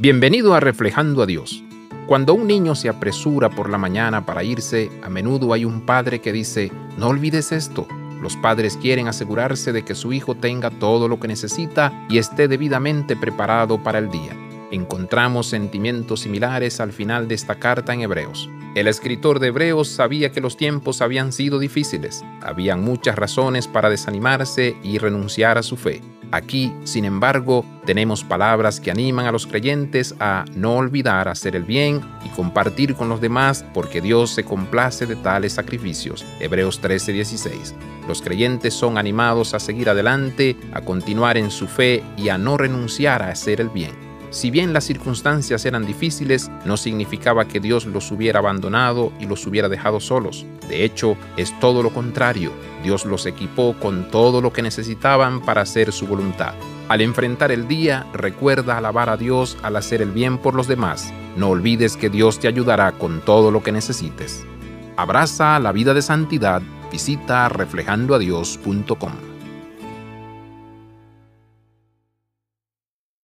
Bienvenido a Reflejando a Dios. Cuando un niño se apresura por la mañana para irse, a menudo hay un padre que dice, no olvides esto. Los padres quieren asegurarse de que su hijo tenga todo lo que necesita y esté debidamente preparado para el día. Encontramos sentimientos similares al final de esta carta en Hebreos. El escritor de Hebreos sabía que los tiempos habían sido difíciles, habían muchas razones para desanimarse y renunciar a su fe. Aquí, sin embargo, tenemos palabras que animan a los creyentes a no olvidar hacer el bien y compartir con los demás porque Dios se complace de tales sacrificios. Hebreos 13:16. Los creyentes son animados a seguir adelante, a continuar en su fe y a no renunciar a hacer el bien. Si bien las circunstancias eran difíciles, no significaba que Dios los hubiera abandonado y los hubiera dejado solos. De hecho, es todo lo contrario. Dios los equipó con todo lo que necesitaban para hacer su voluntad. Al enfrentar el día, recuerda alabar a Dios al hacer el bien por los demás. No olvides que Dios te ayudará con todo lo que necesites. Abraza la vida de santidad. Visita reflejandoadios.com.